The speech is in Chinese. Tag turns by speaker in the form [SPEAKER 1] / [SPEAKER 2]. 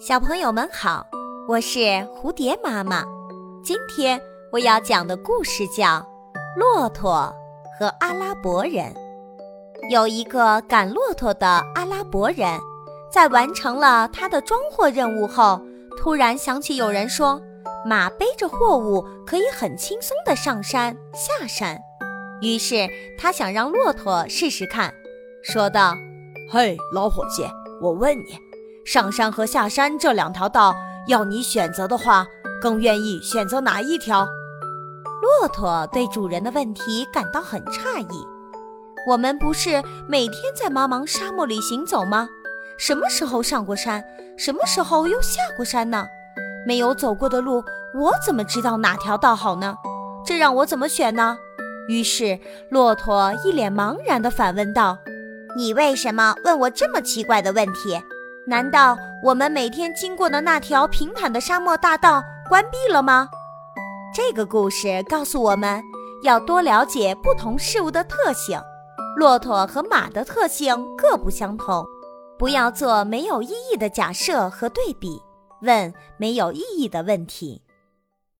[SPEAKER 1] 小朋友们好，我是蝴蝶妈妈。今天我要讲的故事叫《骆驼和阿拉伯人》。有一个赶骆驼的阿拉伯人，在完成了他的装货任务后，突然想起有人说，马背着货物可以很轻松地上山下山。于是他想让骆驼试试看，说道：“
[SPEAKER 2] 嘿，老伙计，我问你。”上山和下山这两条道，要你选择的话，更愿意选择哪一条？
[SPEAKER 1] 骆驼对主人的问题感到很诧异。我们不是每天在茫茫沙漠里行走吗？什么时候上过山？什么时候又下过山呢？没有走过的路，我怎么知道哪条道好呢？这让我怎么选呢？于是，骆驼一脸茫然地反问道：“
[SPEAKER 3] 你为什么问我这么奇怪的问题？”
[SPEAKER 1] 难道我们每天经过的那条平坦的沙漠大道关闭了吗？这个故事告诉我们要多了解不同事物的特性。骆驼和马的特性各不相同，不要做没有意义的假设和对比，问没有意义的问题。